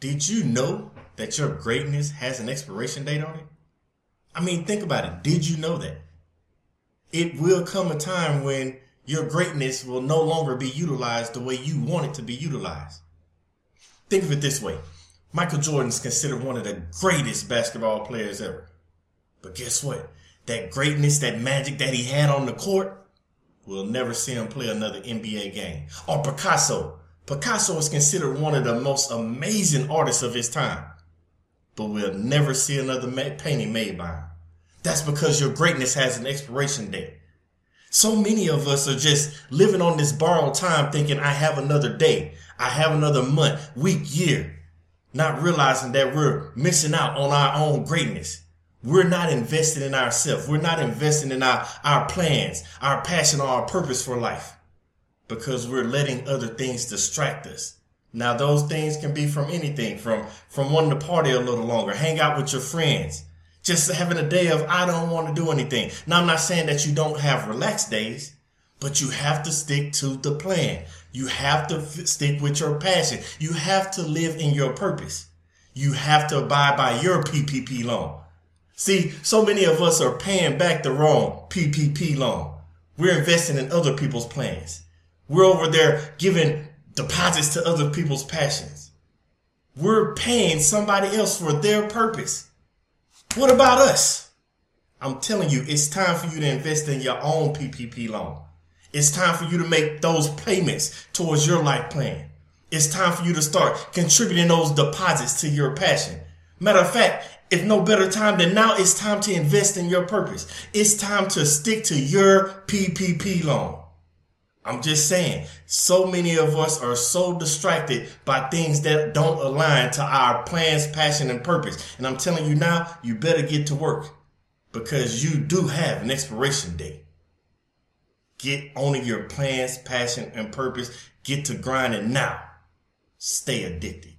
Did you know that your greatness has an expiration date on it? I mean, think about it. Did you know that? It will come a time when your greatness will no longer be utilized the way you want it to be utilized. Think of it this way. Michael Jordan is considered one of the greatest basketball players ever. But guess what? That greatness, that magic that he had on the court, we'll never see him play another NBA game. Or Picasso. Picasso is considered one of the most amazing artists of his time. But we'll never see another painting made by him. That's because your greatness has an expiration date. So many of us are just living on this borrowed time thinking I have another day. I have another month, week, year. Not realizing that we're missing out on our own greatness. We're not investing in ourselves. We're not investing in our, our plans, our passion, or our purpose for life because we're letting other things distract us. Now those things can be from anything, from, from wanting to party a little longer, hang out with your friends, just having a day of, I don't want to do anything. Now, I'm not saying that you don't have relaxed days, but you have to stick to the plan. You have to f- stick with your passion. You have to live in your purpose. You have to abide by your PPP loan. See, so many of us are paying back the wrong PPP loan. We're investing in other people's plans. We're over there giving deposits to other people's passions. We're paying somebody else for their purpose. What about us? I'm telling you, it's time for you to invest in your own PPP loan. It's time for you to make those payments towards your life plan. It's time for you to start contributing those deposits to your passion. Matter of fact, if no better time than now, it's time to invest in your purpose. It's time to stick to your PPP loan. I'm just saying, so many of us are so distracted by things that don't align to our plans, passion, and purpose. And I'm telling you now, you better get to work because you do have an expiration date. Get on your plans, passion, and purpose. Get to grinding now. Stay addicted.